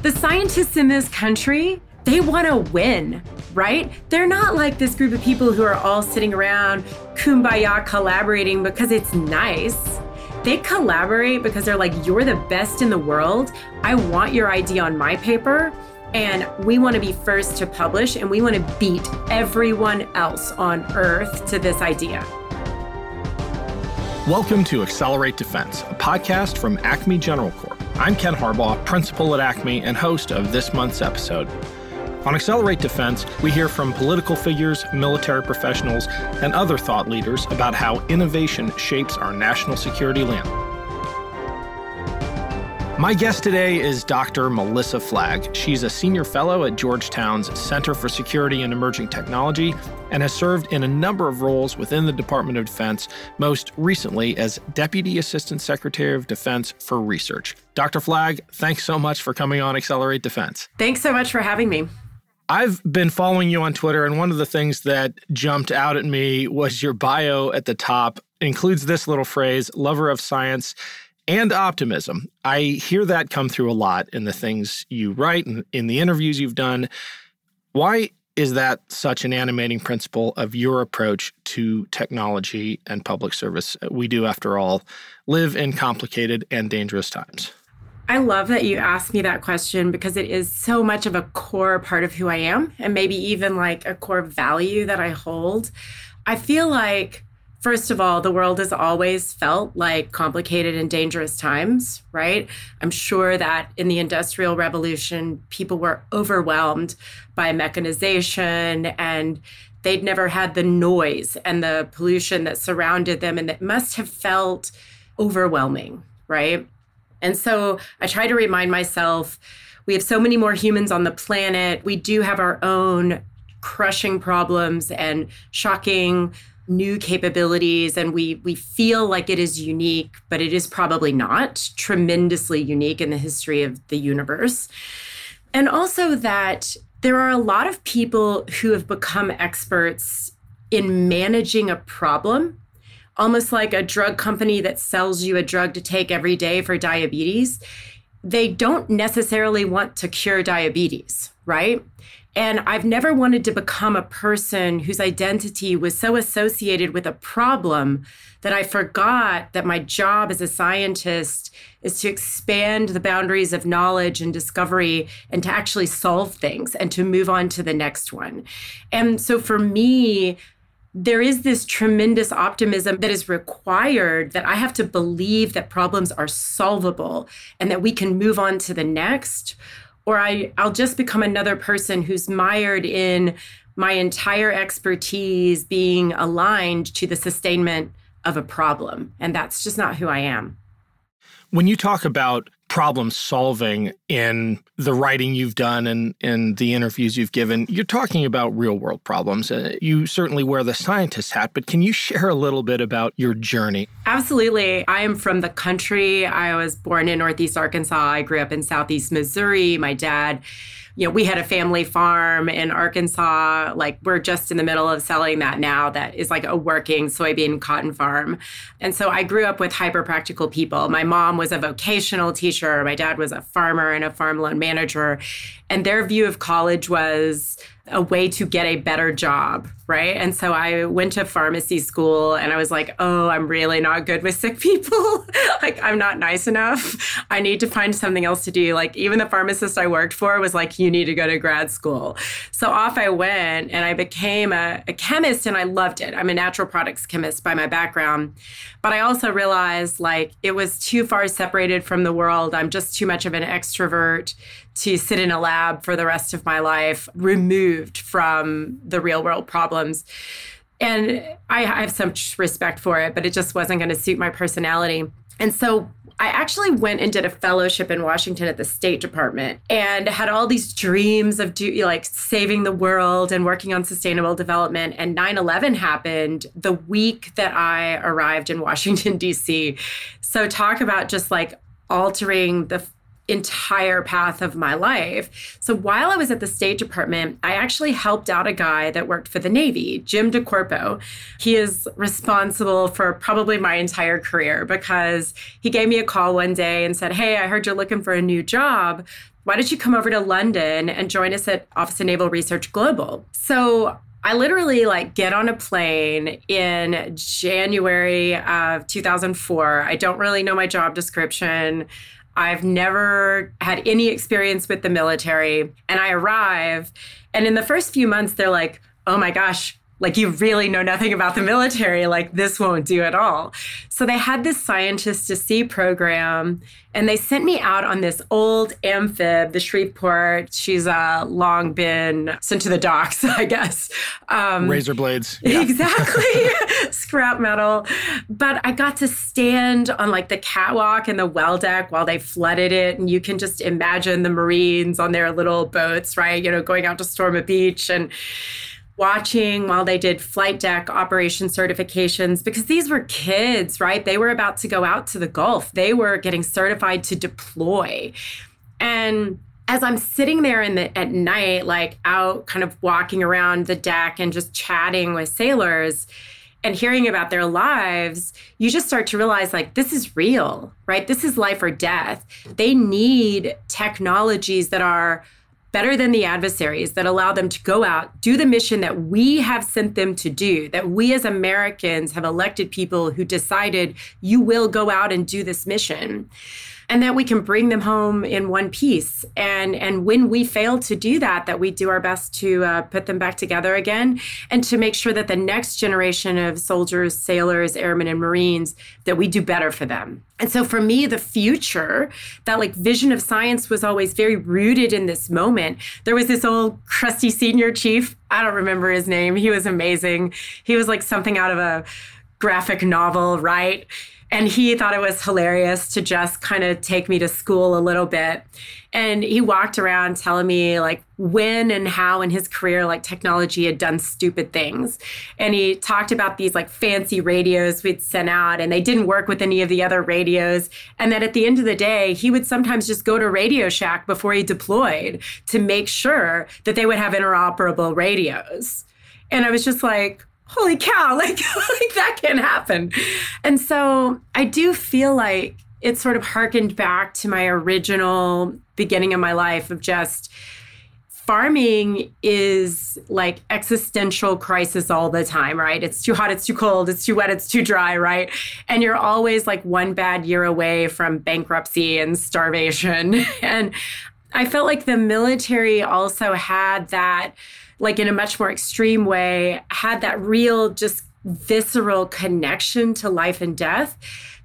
The scientists in this country, they want to win, right? They're not like this group of people who are all sitting around kumbaya collaborating because it's nice. They collaborate because they're like, you're the best in the world. I want your idea on my paper. And we want to be first to publish and we want to beat everyone else on earth to this idea. Welcome to Accelerate Defense, a podcast from Acme General Corp. I'm Ken Harbaugh, principal at Acme and host of this month's episode. On Accelerate Defense, we hear from political figures, military professionals, and other thought leaders about how innovation shapes our national security landscape. My guest today is Dr. Melissa Flagg. She's a senior fellow at Georgetown's Center for Security and Emerging Technology and has served in a number of roles within the Department of Defense, most recently as Deputy Assistant Secretary of Defense for Research. Dr. Flagg, thanks so much for coming on Accelerate Defense. Thanks so much for having me. I've been following you on Twitter, and one of the things that jumped out at me was your bio at the top includes this little phrase lover of science and optimism. I hear that come through a lot in the things you write and in the interviews you've done. Why is that such an animating principle of your approach to technology and public service? We do, after all, live in complicated and dangerous times. I love that you asked me that question because it is so much of a core part of who I am and maybe even like a core value that I hold. I feel like First of all, the world has always felt like complicated and dangerous times, right? I'm sure that in the Industrial Revolution, people were overwhelmed by mechanization and they'd never had the noise and the pollution that surrounded them, and it must have felt overwhelming, right? And so I try to remind myself we have so many more humans on the planet. We do have our own crushing problems and shocking new capabilities and we we feel like it is unique but it is probably not tremendously unique in the history of the universe. And also that there are a lot of people who have become experts in managing a problem almost like a drug company that sells you a drug to take every day for diabetes. They don't necessarily want to cure diabetes right and I've never wanted to become a person whose identity was so associated with a problem that I forgot that my job as a scientist is to expand the boundaries of knowledge and discovery and to actually solve things and to move on to the next one. And so for me, there is this tremendous optimism that is required that I have to believe that problems are solvable and that we can move on to the next or I, I'll just become another person who's mired in my entire expertise being aligned to the sustainment of a problem. And that's just not who I am. When you talk about problem solving in the writing you've done and in the interviews you've given, you're talking about real world problems. Uh, you certainly wear the scientist hat, but can you share a little bit about your journey? Absolutely. I am from the country. I was born in Northeast Arkansas. I grew up in Southeast Missouri. My dad you know, we had a family farm in Arkansas. Like we're just in the middle of selling that now. That is like a working soybean cotton farm. And so I grew up with hyper practical people. My mom was a vocational teacher. My dad was a farmer and a farm loan manager. And their view of college was a way to get a better job, right? And so I went to pharmacy school and I was like, oh, I'm really not good with sick people. like, I'm not nice enough. I need to find something else to do. Like, even the pharmacist I worked for was like, you need to go to grad school. So off I went and I became a, a chemist and I loved it. I'm a natural products chemist by my background. But I also realized like it was too far separated from the world. I'm just too much of an extrovert to sit in a lab for the rest of my life, removed from the real world problems. And I, I have some respect for it, but it just wasn't going to suit my personality. And so I actually went and did a fellowship in Washington at the State Department and had all these dreams of do like saving the world and working on sustainable development. And 9/11 happened the week that I arrived in Washington D.C. So talk about just like altering the entire path of my life. So while I was at the State Department, I actually helped out a guy that worked for the Navy, Jim DeCorpo. He is responsible for probably my entire career because he gave me a call one day and said, Hey, I heard you're looking for a new job why don't you come over to London and join us at Office of Naval Research Global? So I literally like get on a plane in January of 2004. I don't really know my job description. I've never had any experience with the military. And I arrive, and in the first few months, they're like, oh my gosh, like you really know nothing about the military. Like this won't do at all. So they had this scientist to sea program and they sent me out on this old amphib the shreveport. She's uh, long been sent to the docks i guess. Um, razor blades. Yeah. exactly. Scrap metal. But i got to stand on like the catwalk and the well deck while they flooded it. And you can just imagine the marines on their little boats right? You know going out to storm a beach. And watching while they did flight deck operation certifications because these were kids, right? They were about to go out to the Gulf. They were getting certified to deploy. And as I'm sitting there in the at night, like out kind of walking around the deck and just chatting with sailors and hearing about their lives, you just start to realize like this is real, right? This is life or death. They need technologies that are better than the adversaries that allow them to go out, do the mission that we have sent them to do, that we as Americans have elected people who decided you will go out and do this mission and that we can bring them home in one piece. And and when we fail to do that that we do our best to uh, put them back together again and to make sure that the next generation of soldiers sailors airmen and marines that we do better for them. And so for me the future that like vision of science was always very rooted in this moment. There was this old crusty senior chief. I don't remember his name. He was amazing. He was like something out of a graphic novel right and he thought it was hilarious to just kind of take me to school a little bit. And he walked around telling me like when and how in his career like technology had done stupid things. And he talked about these like fancy radios we'd sent out and they didn't work with any of the other radios. And that at the end of the day, he would sometimes just go to Radio Shack before he deployed to make sure that they would have interoperable radios. And I was just like, holy cow, like, like that can happen. And so I do feel like it sort of harkened back to my original beginning of my life of just farming is like existential crisis all the time, right? It's too hot, it's too cold, it's too wet, it's too dry, right? And you're always like one bad year away from bankruptcy and starvation. And I felt like the military also had that like in a much more extreme way, had that real, just visceral connection to life and death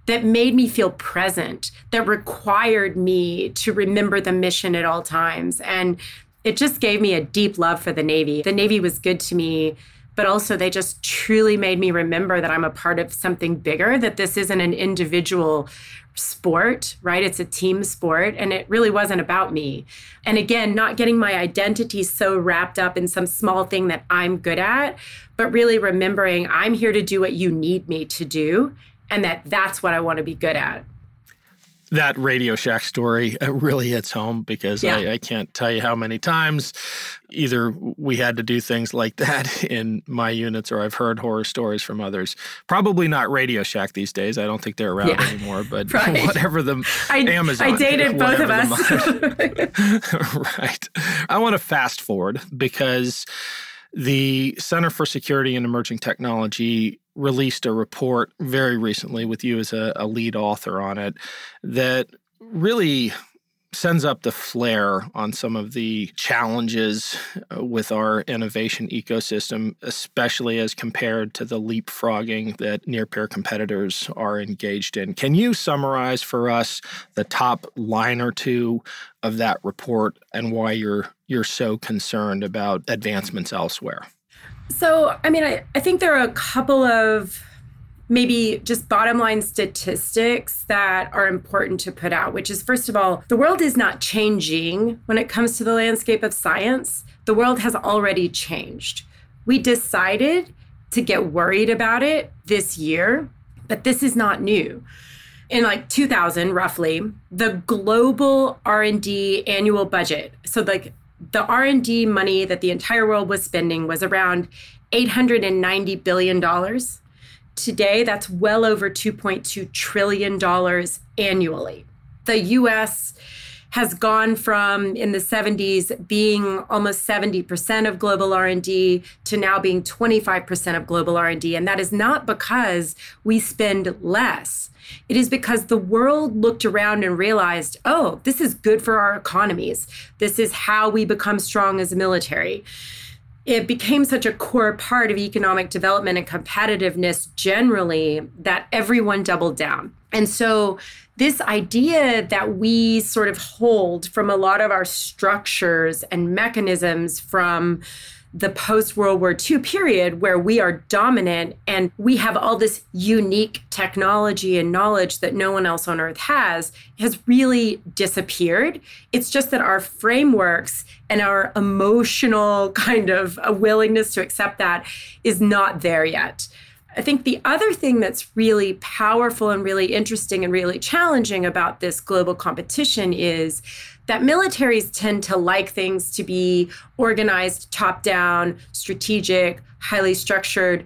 that made me feel present, that required me to remember the mission at all times. And it just gave me a deep love for the Navy. The Navy was good to me but also they just truly made me remember that I'm a part of something bigger, that this isn't an individual sport, right? It's a team sport, and it really wasn't about me. And again, not getting my identity so wrapped up in some small thing that I'm good at, but really remembering I'm here to do what you need me to do, and that that's what I want to be good at that Radio Shack story uh, really hits home because yeah. I, I, can't tell you how many times either we had to do things like that in my units or I've heard horror stories from others. Probably not Radio Shack these days. I don't think they're around yeah. anymore, but right. whatever the I, Amazon. I dated both of us. right. I want to fast forward because the Center for Security and Emerging Technology released a report very recently with you as a, a lead author on it that really sends up the flare on some of the challenges uh, with our innovation ecosystem, especially as compared to the leapfrogging that near peer competitors are engaged in. Can you summarize for us the top line or two of that report and why you're you're so concerned about advancements elsewhere? So, I mean, I, I think there are a couple of maybe just bottom line statistics that are important to put out, which is first of all, the world is not changing when it comes to the landscape of science. The world has already changed. We decided to get worried about it this year, but this is not new. In like 2000 roughly, the global R&D annual budget, so like the R&D money that the entire world was spending was around 890 billion dollars. Today that's well over 2.2 trillion dollars annually. The US has gone from in the 70s being almost 70% of global R&D to now being 25% of global R&D and that is not because we spend less. It is because the world looked around and realized, "Oh, this is good for our economies. This is how we become strong as a military." it became such a core part of economic development and competitiveness generally that everyone doubled down. And so this idea that we sort of hold from a lot of our structures and mechanisms from the post World War II period, where we are dominant and we have all this unique technology and knowledge that no one else on earth has, has really disappeared. It's just that our frameworks and our emotional kind of uh, willingness to accept that is not there yet. I think the other thing that's really powerful and really interesting and really challenging about this global competition is that militaries tend to like things to be organized, top down, strategic, highly structured,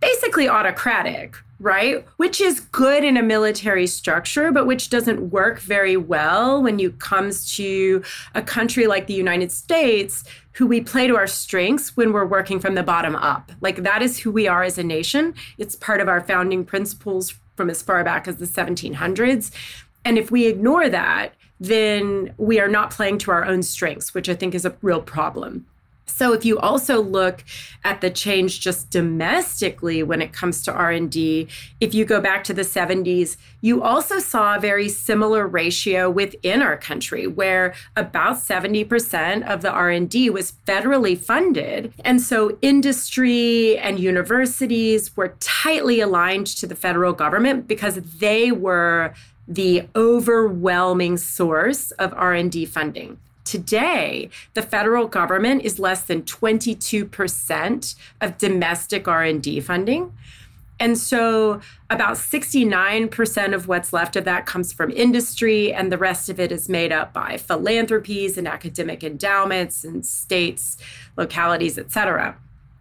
basically autocratic, right? Which is good in a military structure, but which doesn't work very well when you comes to a country like the United States, who we play to our strengths when we're working from the bottom up. Like that is who we are as a nation. It's part of our founding principles from as far back as the 1700s. And if we ignore that, then we are not playing to our own strengths, which I think is a real problem. So if you also look at the change just domestically when it comes to R&D, if you go back to the 70s, you also saw a very similar ratio within our country where about 70% of the R&D was federally funded. And so industry and universities were tightly aligned to the federal government because they were the overwhelming source of R&D funding. Today, the federal government is less than 22% of domestic R&D funding. And so about 69% of what's left of that comes from industry, and the rest of it is made up by philanthropies and academic endowments and states, localities, et cetera.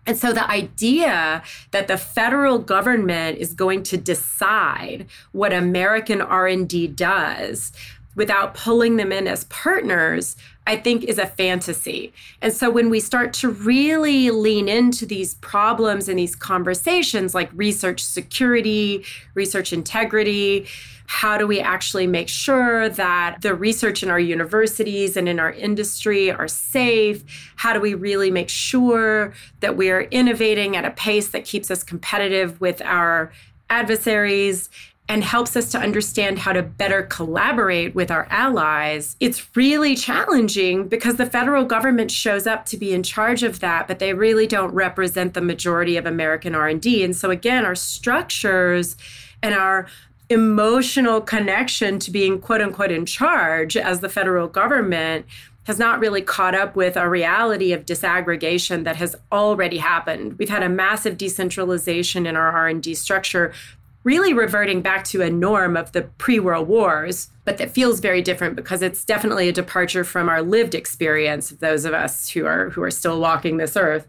And so the idea that the federal government is going to decide what American R&D does without pulling them in as partners, I think is a fantasy. And so when we start to really lean into these problems and these conversations like research security, research integrity, how do we actually make sure that the research in our universities and in our industry are safe? How do we really make sure that we are innovating at a pace that keeps us competitive with our adversaries and helps us to understand how to better collaborate with our allies it's really challenging because the federal government shows up to be in charge of that but they really don't represent the majority of american r&d and so again our structures and our emotional connection to being quote unquote in charge as the federal government has not really caught up with a reality of disaggregation that has already happened. We've had a massive decentralization in our R&D structure really reverting back to a norm of the pre-world wars but that feels very different because it's definitely a departure from our lived experience of those of us who are who are still walking this earth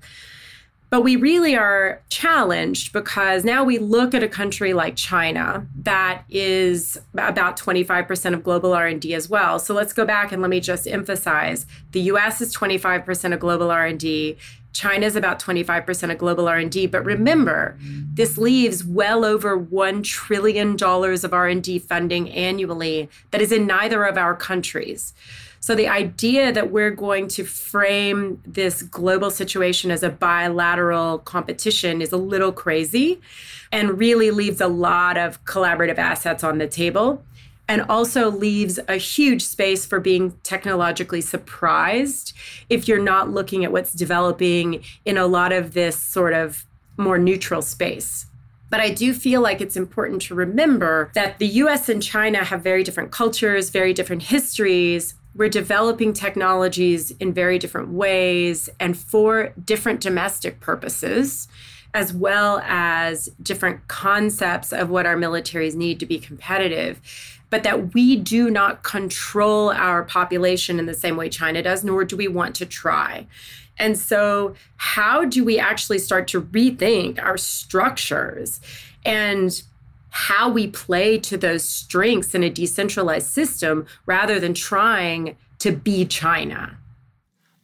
but we really are challenged because now we look at a country like China that is about 25% of global R&D as well. So let's go back and let me just emphasize the US is 25% of global R&D. China is about 25% of global R&D, but remember, this leaves well over 1 trillion dollars of R&D funding annually that is in neither of our countries. So the idea that we're going to frame this global situation as a bilateral competition is a little crazy and really leaves a lot of collaborative assets on the table and also leaves a huge space for being technologically surprised if you're not looking at what's developing in a lot of this sort of more neutral space. But I do feel like it's important to remember that the US and China have very different cultures, very different histories, we're developing technologies in very different ways and for different domestic purposes, as well as different concepts of what our militaries need to be competitive. But that we do not control our population in the same way China does, nor do we want to try. And so, how do we actually start to rethink our structures? And how we play to those strengths in a decentralized system rather than trying to be China.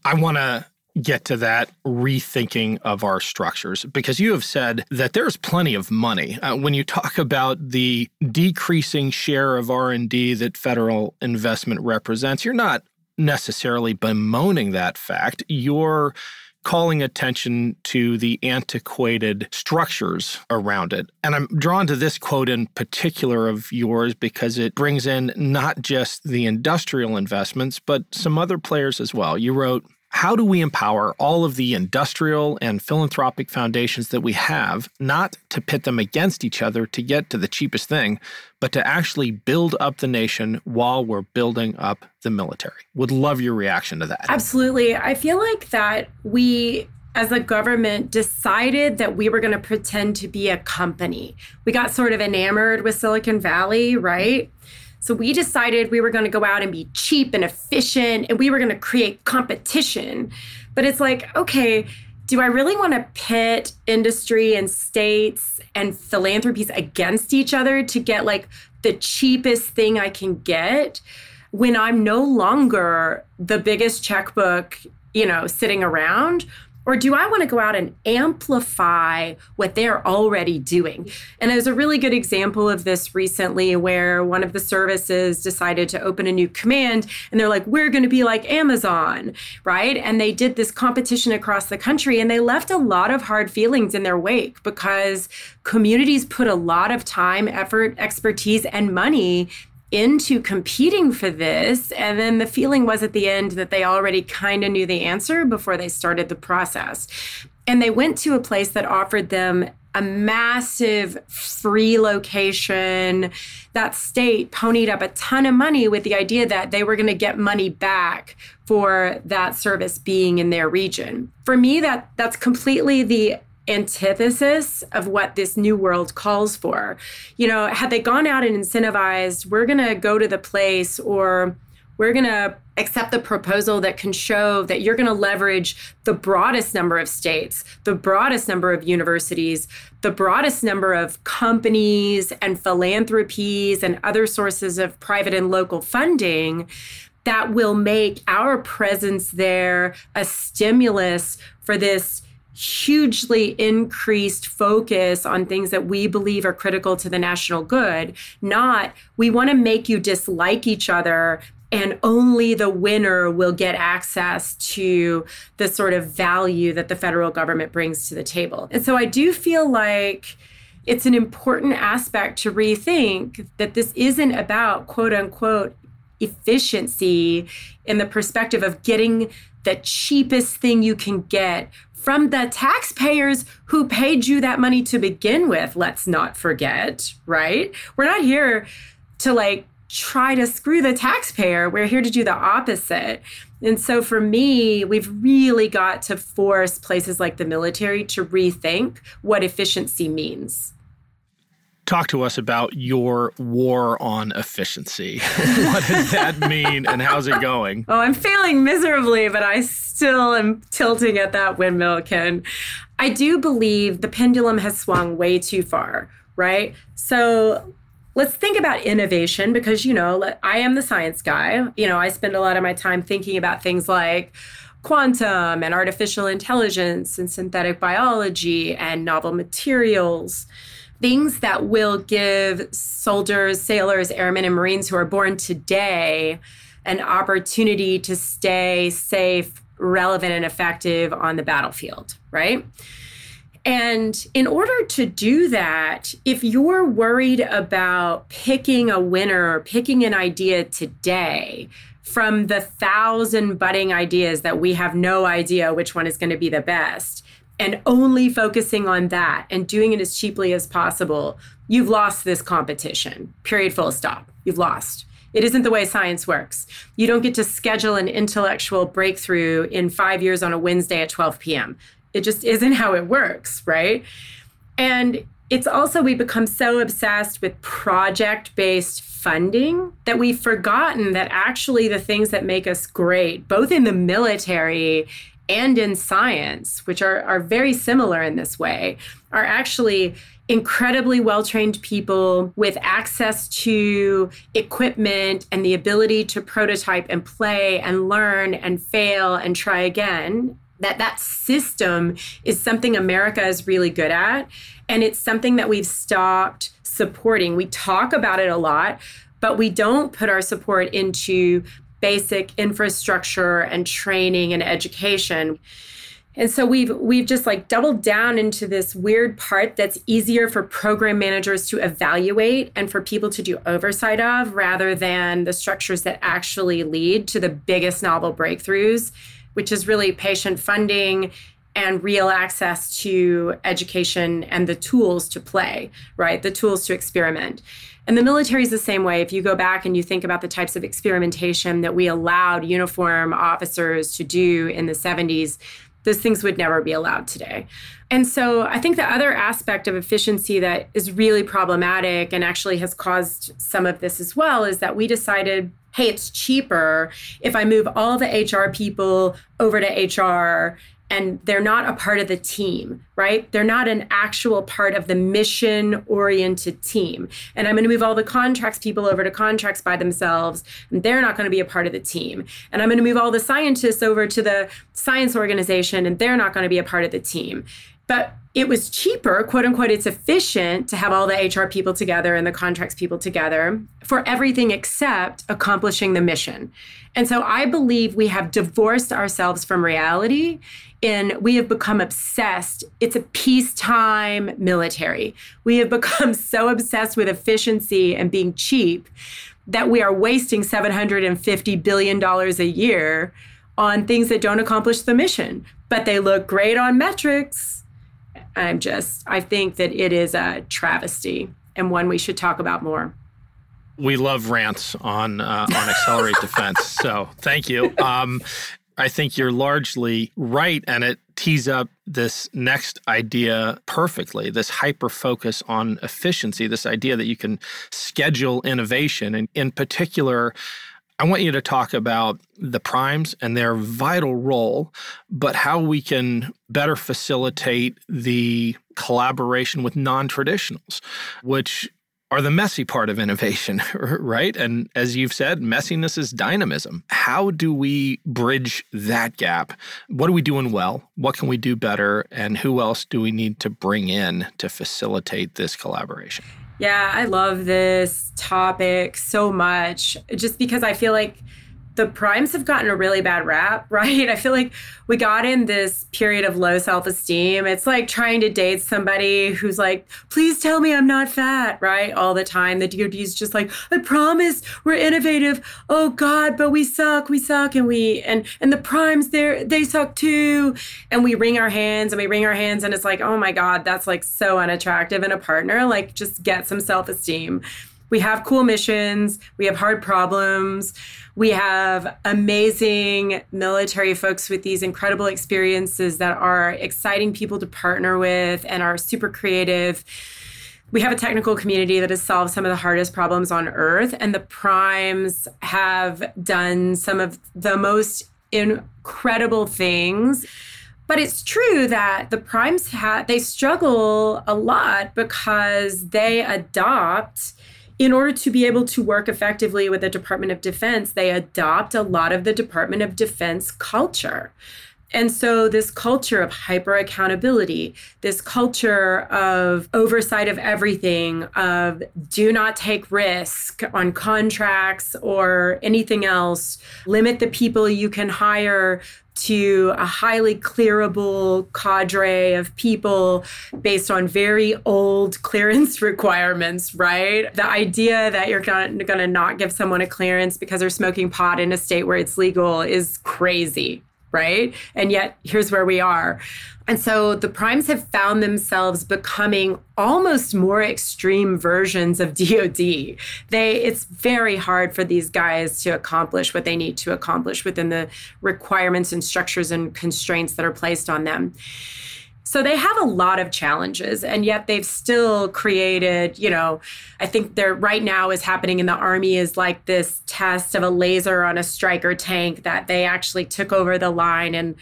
I want to get to that rethinking of our structures because you have said that there's plenty of money uh, when you talk about the decreasing share of r&d that federal investment represents you're not necessarily bemoaning that fact you're calling attention to the antiquated structures around it. And I'm drawn to this quote in particular of yours because it brings in not just the industrial investments, but some other players as well. You wrote, how do we empower all of the industrial and philanthropic foundations that we have, not to pit them against each other to get to the cheapest thing, but to actually build up the nation while we're building up the military? Would love your reaction to that. Absolutely. I feel like that we as a government decided that we were going to pretend to be a company. We got sort of enamored with Silicon Valley, right? So we decided we were going to go out and be cheap and efficient and we were going to create competition. But it's like, okay, do I really want to pit industry and states and philanthropies against each other to get like the cheapest thing I can get when I'm no longer the biggest checkbook, you know, sitting around? Or do I want to go out and amplify what they're already doing? And there's a really good example of this recently where one of the services decided to open a new command and they're like, we're going to be like Amazon, right? And they did this competition across the country and they left a lot of hard feelings in their wake because communities put a lot of time, effort, expertise, and money into competing for this. And then the feeling was at the end that they already kind of knew the answer before they started the process. And they went to a place that offered them a massive free location. That state ponied up a ton of money with the idea that they were going to get money back for that service being in their region. For me, that that's completely the antithesis of what this new world calls for. You know, had they gone out and incentivized, we're going to go to the place or we're going to accept the proposal that can show that you're going to leverage the broadest number of states, the broadest number of universities, the broadest number of companies and philanthropies and other sources of private and local funding that will make our presence there a stimulus for this hugely increased focus on things that we believe are critical to the national good, not we want to make you dislike each other and only the winner will get access to the sort of value that the federal government brings to the table. And so I do feel like it's an important aspect to rethink that this isn't about quote unquote efficiency in the perspective of getting the cheapest thing you can get from the taxpayers who paid you that money to begin with, let's not forget, right? We're not here to like try to screw the taxpayer. We're here to do the opposite. And so for me, we've really got to force places like the military to rethink what efficiency means talk to us about your war on efficiency. what does that mean and how's it going? Oh, I'm failing miserably, but I still am tilting at that windmill, Ken. I do believe the pendulum has swung way too far, right? So let's think about innovation because, you know, I am the science guy. You know, I spend a lot of my time thinking about things like, quantum and artificial intelligence and synthetic biology and novel materials things that will give soldiers, sailors, airmen, and Marines who are born today an opportunity to stay safe, relevant, and effective on the battlefield, right? And in order to do that, if you're worried about picking a winner or picking an idea today from the thousand budding ideas that we have no idea which one is going to be the best, and only focusing on that and doing it as cheaply as possible, you've lost this competition. Period, full stop. You've lost. It isn't the way science works. You don't get to schedule an intellectual breakthrough in five years on a Wednesday at 12 p.m. It just isn't how it works, right? And it's also, we become so obsessed with project based funding that we've forgotten that actually the things that make us great, both in the military and in science, which are, are very similar in this way, are actually incredibly well trained people with access to equipment and the ability to prototype and play and learn and fail and try again that that system is something america is really good at and it's something that we've stopped supporting. We talk about it a lot but we don't put our support into basic infrastructure and training and education and so we've we've just like doubled down into this weird part that's easier for program managers to evaluate and for people to do oversight of rather than the structures that actually lead to the biggest novel breakthroughs, which is really patient funding and real access to education and the tools to play, right? The tools to experiment. And the military is the same way. If you go back and you think about the types of experimentation that we allowed uniform officers to do in the 70s, those things would never be allowed today. And so I think the other aspect of efficiency that is really problematic and actually has caused some of this as well is that we decided hey, it's cheaper if I move all the HR people over to HR and they're not a part of the team, right? They're not an actual part of the mission oriented team. And I'm going to move all the contracts people over to contracts by themselves, and they're not going to be a part of the team. And I'm going to move all the scientists over to the science organization, and they're not going to be a part of the team. But it was cheaper, quote unquote, it's efficient to have all the HR people together and the contracts people together for everything except accomplishing the mission. And so I believe we have divorced ourselves from reality and we have become obsessed. It's a peacetime military. We have become so obsessed with efficiency and being cheap that we are wasting $750 billion a year on things that don't accomplish the mission, but they look great on metrics. I'm just, I think that it is a travesty and one we should talk about more. We love rants on uh, on accelerate defense, so thank you. Um, I think you're largely right, and it tees up this next idea perfectly this hyper focus on efficiency, this idea that you can schedule innovation. And in particular, I want you to talk about the primes and their vital role, but how we can better facilitate the collaboration with non traditionals, which are the messy part of innovation, right? And as you've said, messiness is dynamism. How do we bridge that gap? What are we doing well? What can we do better? And who else do we need to bring in to facilitate this collaboration? Yeah, I love this topic so much just because I feel like the primes have gotten a really bad rap, right? I feel like we got in this period of low self esteem. It's like trying to date somebody who's like, please tell me I'm not fat, right? All the time. The DoD is just like, I promise we're innovative. Oh God, but we suck, we suck. And we, and, and the primes, they they suck too. And we wring our hands and we wring our hands and it's like, oh my God, that's like so unattractive in a partner. Like just get some self esteem. We have cool missions, we have hard problems we have amazing military folks with these incredible experiences that are exciting people to partner with and are super creative. We have a technical community that has solved some of the hardest problems on earth, and the primes have done some of the most incredible things. But it's true that the primes have they struggle a lot because they adopt in order to be able to work effectively with the Department of Defense, they adopt a lot of the Department of Defense culture. And so, this culture of hyper accountability, this culture of oversight of everything, of do not take risk on contracts or anything else, limit the people you can hire, to a highly clearable cadre of people based on very old clearance requirements, right? The idea that you're going to not give someone a clearance because they're smoking pot in a state where it's legal is crazy, right? And yet, here's where we are. And so the primes have found themselves becoming almost more extreme versions of DoD. They it's very hard for these guys to accomplish what they need to accomplish within the requirements and structures and constraints that are placed on them. So they have a lot of challenges, and yet they've still created, you know, I think there right now is happening in the Army is like this test of a laser on a Stryker tank that they actually took over the line in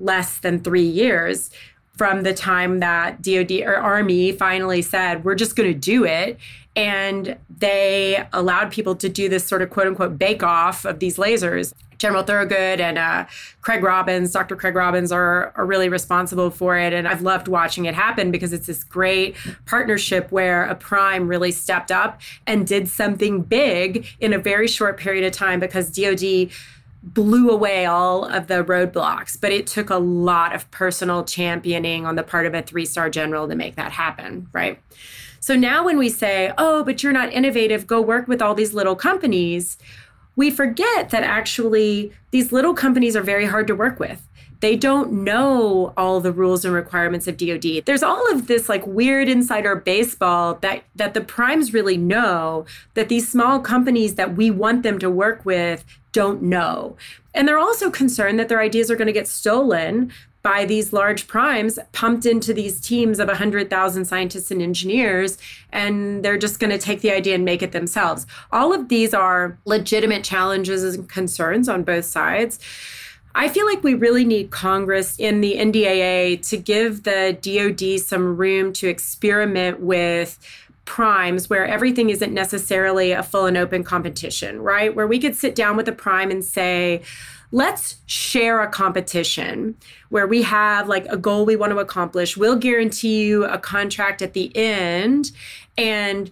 less than three years. from the time that DoD or Army finally said, we're just going to do it. And they allowed people to do this sort of quote unquote bake off of these lasers. General Thurgood and uh, Craig Robbins, Dr. Craig Robbins, are, are really responsible for it. And I've loved watching it happen because it's this great partnership where a prime really stepped up and did something big in a very short period of time because DoD blew away all of the roadblocks, but it took a lot of personal championing on the part of a three star general to make that happen, right? So now when we say, oh, but you're not innovative, go work with all these little companies, we forget that actually these little companies are very hard to work with they don't know all the rules and requirements of DoD. There's all of this like weird insider baseball that that the primes really know that these small companies that we want them to work with don't know. And they're also concerned that their ideas are going to get stolen by these large primes pumped into these teams of 100,000 scientists and engineers, and they're just going to take the idea and make it themselves. All of these are legitimate challenges and concerns on both sides. I feel like we really need Congress in the NDAA to give the DoD some room to experiment with primes where everything isn't necessarily a full and open competition, right? Where we could sit down with a prime and say, let's share a competition where we have like a goal we want to accomplish. We'll guarantee you a contract at the end and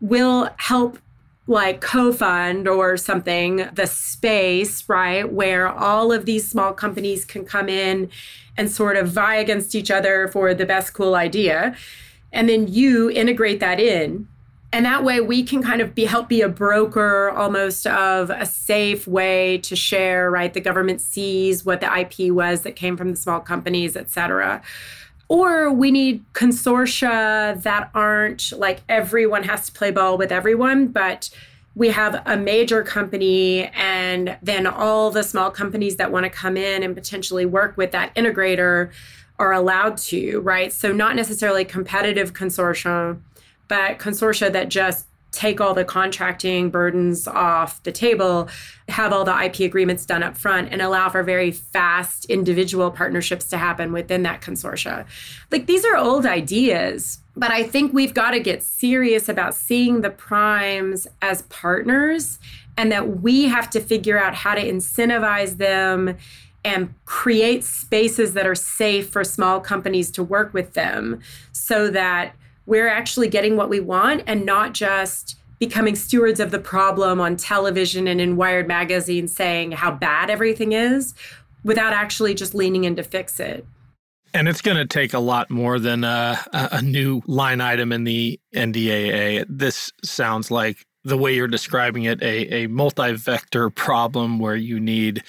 we'll help like co-fund or something the space right where all of these small companies can come in and sort of vie against each other for the best cool idea and then you integrate that in. And that way we can kind of be help be a broker almost of a safe way to share right? The government sees what the ip was that came from the small companies et cetera. Or we need consortia that aren't like everyone has to play ball with everyone, but we have a major company and then all the small companies that want to come in and potentially work with that integrator are allowed to, right? So, not necessarily competitive consortia, but consortia that just take all the contracting burdens off the table, have all the IP agreements done up front, and allow for very fast individual partnerships to happen within that consortia. Like these are old ideas, but I think we've got to get serious about seeing the primes as partners and that we have to figure out how to incentivize them and create spaces that are safe for small companies to work with them so that we're actually getting what we want and not just becoming stewards of the problem on television and in Wired magazine saying how bad everything is without actually just leaning in to fix it. And it's going to take a lot more than uh, a, a new line item in the NDAA. This sounds like the way you're describing it a, a multi vector problem where you need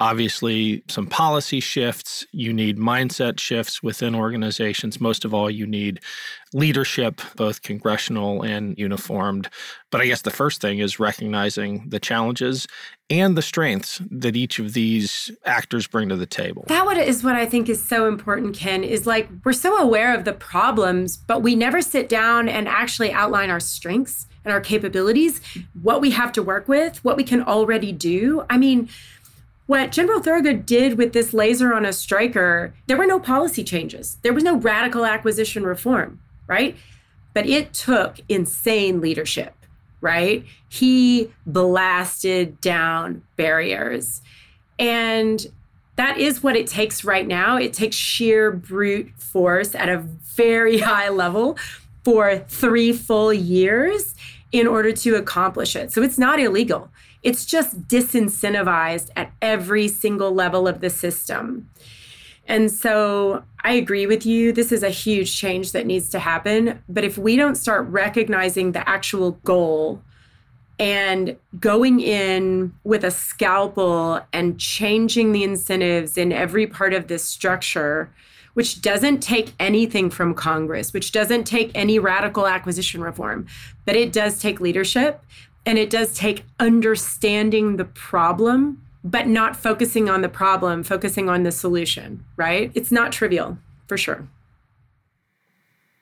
obviously some policy shifts, you need mindset shifts within organizations. Most of all, you need leadership, both congressional and uniformed. But I guess the first thing is recognizing the challenges and the strengths that each of these actors bring to the table. That what is what I think is so important, Ken, is like we're so aware of the problems, but we never sit down and actually outline our strengths and our capabilities, what we have to work with, what we can already do. I mean, what General Thurgood did with this laser on a Stryker, there were no policy changes. There was no radical acquisition reform, right? But it took insane leadership, right? He blasted down barriers. And that is what it takes right now. It takes sheer brute force at a very high level for three full years in order to accomplish it. So it's not illegal. It's just disincentivized at every single level of the system. And so I agree with you. This is a huge change that needs to happen. But if we don't start recognizing the actual goal and going in with a scalpel and changing the incentives in every part of this structure, which doesn't take anything from Congress, which doesn't take any radical acquisition reform, but it does take leadership. And it does take understanding the problem, but not focusing on the problem, focusing on the solution, right? It's not trivial, for sure.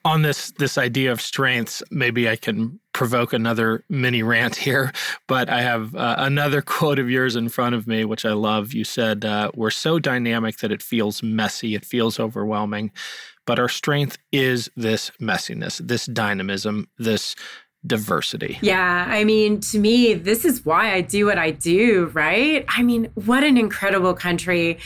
On this this idea of strengths, maybe I can provoke another mini rant here, but I have uh, another quote of yours in front of me, which I love. You said, uh, We're so dynamic that it feels messy, it feels overwhelming. But our strength is this messiness, this dynamism, this diversity. Yeah. I mean, to me, this is why I do what I do, right? I mean, what an incredible country.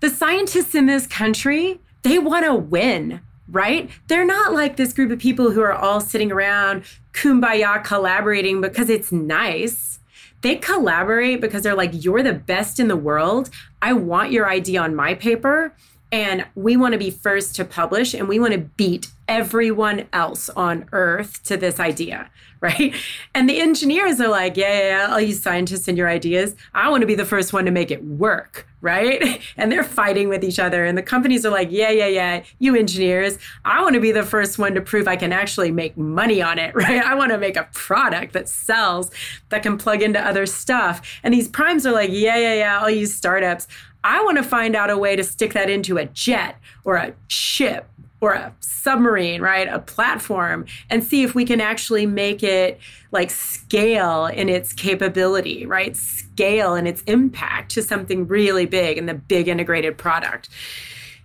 The scientists in this country, they want to win right? They're not like this group of people who are all sitting around kumbaya collaborating because it's nice. They collaborate because they're like, you're the best in the world. I want your idea on my paper and we want to be first to publish and we want to beat everyone else on earth to this idea right? And the engineers are like yeah yeah, yeah all you scientists and your ideas i want to be the first one to make it work right? And they're fighting with each other and the companies are like yeah yeah yeah you engineers i want to be the first one to prove i can actually make money on it right? I want to make a product that sells that can plug into other stuff. And these primes are like yeah yeah yeah all you startups I want to find out a way to stick that into a jet or a ship or a submarine, right? A platform and see if we can actually make it like scale in its capability, right? Scale in its impact to something really big and the big integrated product.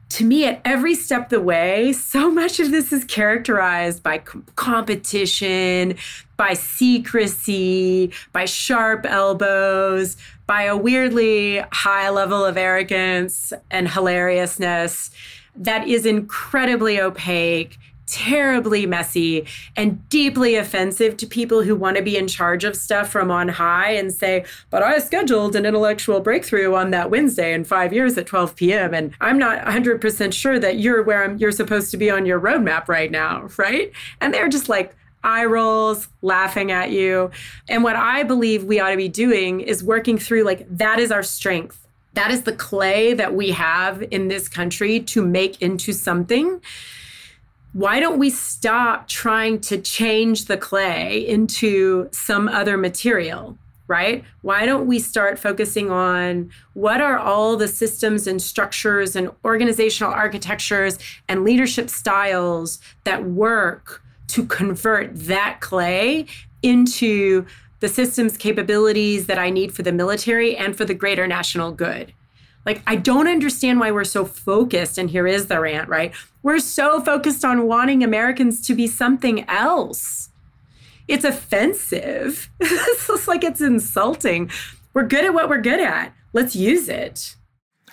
To me, at every step of the way, so much of this is characterized by competition, by secrecy, by sharp elbows, by a weirdly high level of arrogance and hilariousness that is incredibly opaque, terribly messy, and deeply offensive to people who want to be in charge of stuff from on high and say, But I scheduled an intellectual breakthrough on that Wednesday in five years at 12 p.m. And I'm not 100% sure that you're where I'm, you're supposed to be on your roadmap right now, right? And they're just like, eye rolls, laughing at you. And what I believe we ought to be doing is working through like that is our strength. That is the clay that we have in this country to make into something. Why don't we stop trying to change the clay into some other material? right? Why don't we start focusing on what are all the systems and structures and organizational architectures and leadership styles that work to convert that clay into the systems capabilities that I need for the military and for the greater national good. Like, I don't understand why we're so focused, and here is the rant, right? We're so focused on wanting Americans to be something else. It's offensive. it's like it's insulting. We're good at what we're good at. Let's use it.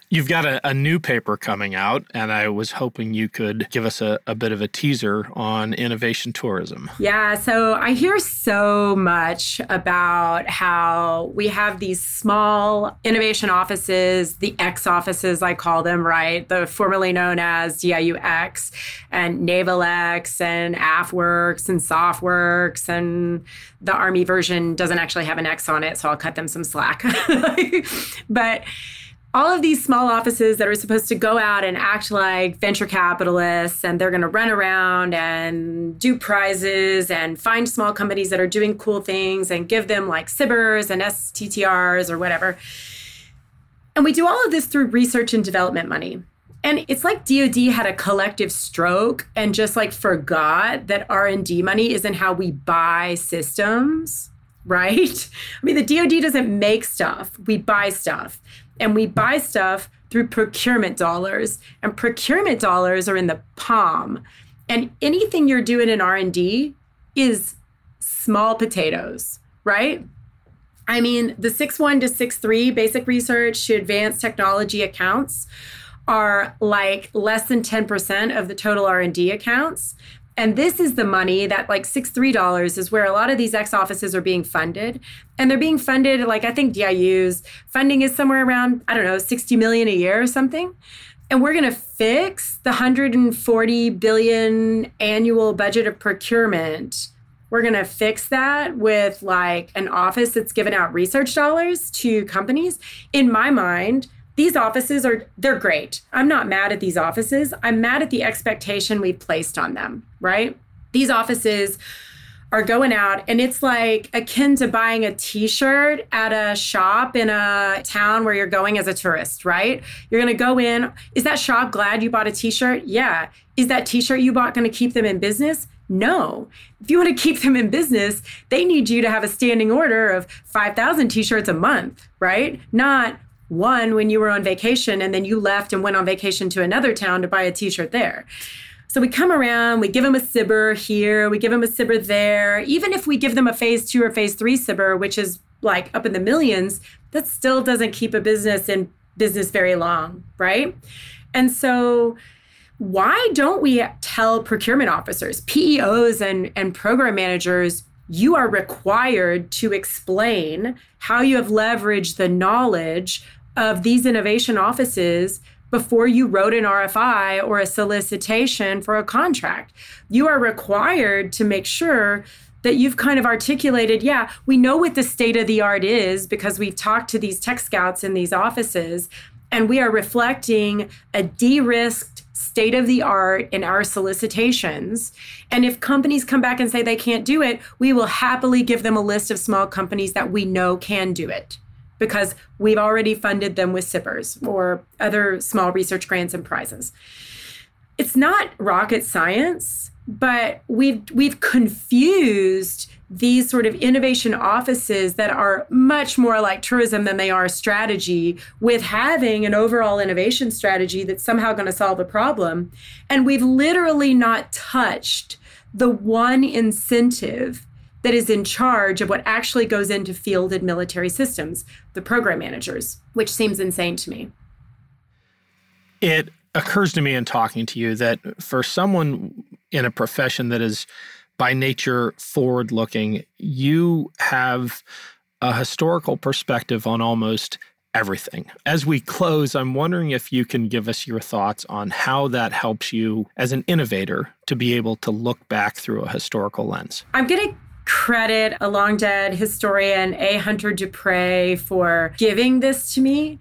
You've got a, a, new paper coming out, and I was hoping you could give us a, a, bit of a teaser on innovation tourism. Yeah, so I hear so much about how we have these small innovation offices, the X offices, I call them, right? The formerly known as DIUX and Naval X and AFWERX and SOFWERX, and the Army version doesn't actually have an X on it, so I'll cut them some slack. but all of these small offices that are supposed to go out and act like venture capitalists and they're going to run around and do prizes and find small companies that are doing cool things and give them like SBIRs and STTRs or whatever. And we do all of this through research and development money. And it's like DoD had a collective stroke and just like forgot that R&D money isn't how we buy systems, right? I mean, the DoD doesn't make stuff. We buy stuff and we buy stuff through procurement dollars. And procurement dollars are in the POM. And anything you're doing in r&d is small potatoes right? I mean the 6-1 to 6-3 basic research to advanced technology accounts are like less than 10% of the total r&d accounts and this is the money that like six three dollars is where a lot of these X offices are being funded. And they're being funded like I think DIU's funding is somewhere around, I don't know, 60 million a year or something. And we're gonna fix the 140 billion annual budget of procurement. We're gonna fix that with like an office that's given out research dollars to companies. In my mind, these offices are they're great. I'm not mad at these offices. I'm mad at the expectation we've placed on them, right? These offices are going out and it's like akin to buying a t-shirt at a shop in a town where you're going as a tourist, right? You're going to go in, is that shop glad you bought a t-shirt? Yeah. Is that t-shirt you bought going to keep them in business? No. If you want to keep them in business, they need you to have a standing order of 5,000 t shirts a month, right? Not one when you were on vacation and then you left and went on vacation to another town to buy a t shirt there. So we come around, we give them a SBIR here, we give them a SBIR there. Even if we give them a phase two or phase three SBIR, which is like up in the millions, that still doesn't keep a business in business very long, right? And so why don't we tell procurement officers, PEOs and, and program managers, you are required to explain how you have leveraged the knowledge of these innovation offices before you wrote an RFI or a solicitation for a contract. You are required to make sure that you've kind of articulated, yeah, we know what the state of the art is because we've talked to these tech scouts in these offices, and we are reflecting a de risked state of the art in our solicitations. And if companies come back and say they can't do it, we will happily give them a list of small companies that we know can do it because we've already funded them with SBIRs or other small research grants and prizes. It's not rocket science, but we've we've confused these sort of innovation offices that are much more like tourism than they are strategy with having an overall innovation strategy that's somehow going to solve a problem and we've literally not touched the one incentive that is in charge of what actually goes into fielded military systems, the program managers, which seems insane to me. It occurs to me in talking to you that for someone in a profession that is by nature forward looking, you have a historical perspective on almost everything. As we close, I'm wondering if you can give us your thoughts on how that helps you as an innovator to be able to look back through a historical lens. I'm going to credit a long dead historian, A. Hunter Dupree, for giving this to me.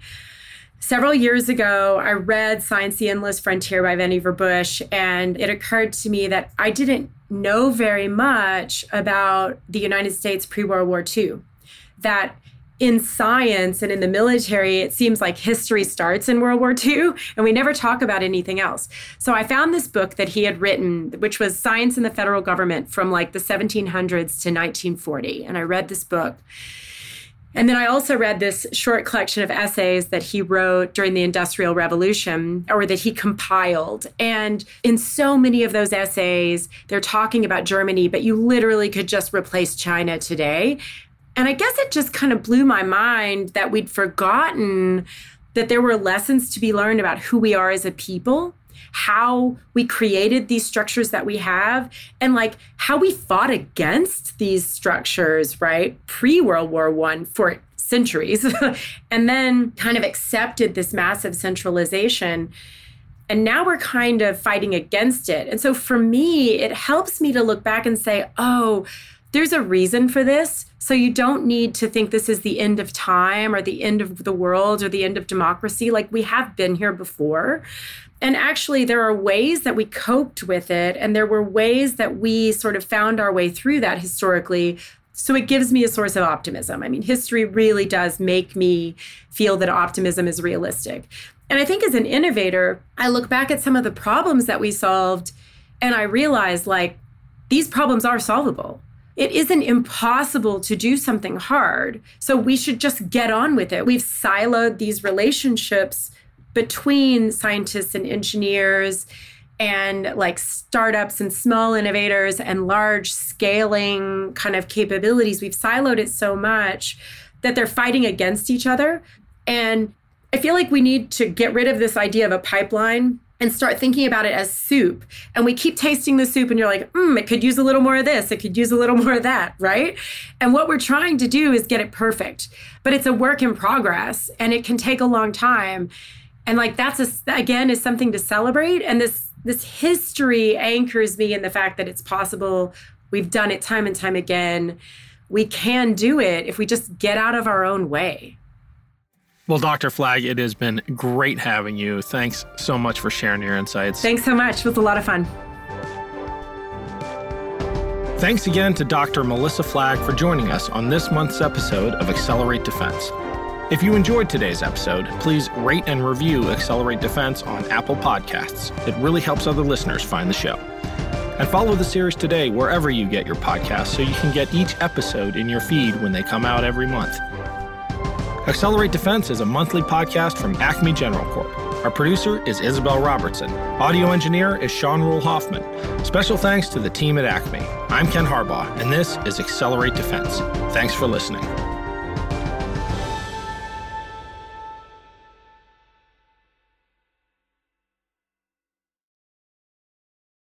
Several years ago, I read Science the Endless Frontier by Vannevar Bush, and it occurred to me that I didn't know very much about the United States pre World War II. That in science and in the military, it seems like history starts in World War II and we never talk about anything else. So I found this book that he had written, which was Science in the Federal Government from like the 1700s to 1940. And I read this book. And then I also read this short collection of essays that he wrote during the Industrial Revolution or that he compiled. And in so many of those essays, they're talking about Germany, but you literally could just replace China today and I guess it just kind of blew my mind that we'd forgotten that there were lessons to be learned about who we are as a people, how we created these structures that we have, and like how we fought against these structures, right? Pre World War One for centuries, and then kind of accepted this massive centralization. And now we're kind of fighting against it. And so for me, it helps me to look back and say, oh, there's a reason for this. So you don't need to think this is the end of time or the end of the world or the end of democracy. Like we have been here before. And actually, there are ways that we coped with it, and there were ways that we sort of found our way through that historically. So it gives me a source of optimism. I mean, history really does make me feel that optimism is realistic. And I think as an innovator, I look back at some of the problems that we solved and I realize like these problems are solvable it isn't impossible to do something hard. So we should just get on with it. We've siloed these relationships between scientists and engineers and like startups and small innovators and large scaling kind of capabilities. We've siloed it so much that they're fighting against each other. And I feel like we need to get rid of this idea of a pipeline and start thinking about it as soup. And we keep tasting the soup, and you're like, hmm, it could use a little more of this, it could use a little more of that, right? And what we're trying to do is get it perfect, but it's a work in progress and it can take a long time. And like that's a, again is something to celebrate. And this this history anchors me in the fact that it's possible. We've done it time and time again. We can do it if we just get out of our own way. Well, Dr. Flagg, it has been great having you. Thanks so much for sharing your insights. Thanks so much. It was a lot of fun. Thanks again to Dr. Melissa Flagg for joining us on this month's episode of Accelerate Defense. If you enjoyed today's episode, please rate and review Accelerate Defense on Apple Podcasts. It really helps other listeners find the show. And follow the series today wherever you get your podcasts so you can get each episode in your feed when they come out every month. Accelerate Defense is a monthly podcast from Acme General Corp. Our producer is Isabel Robertson. Audio engineer is Sean Rule Hoffman. Special thanks to the team at Acme. I'm Ken Harbaugh, and this is Accelerate Defense. Thanks for listening.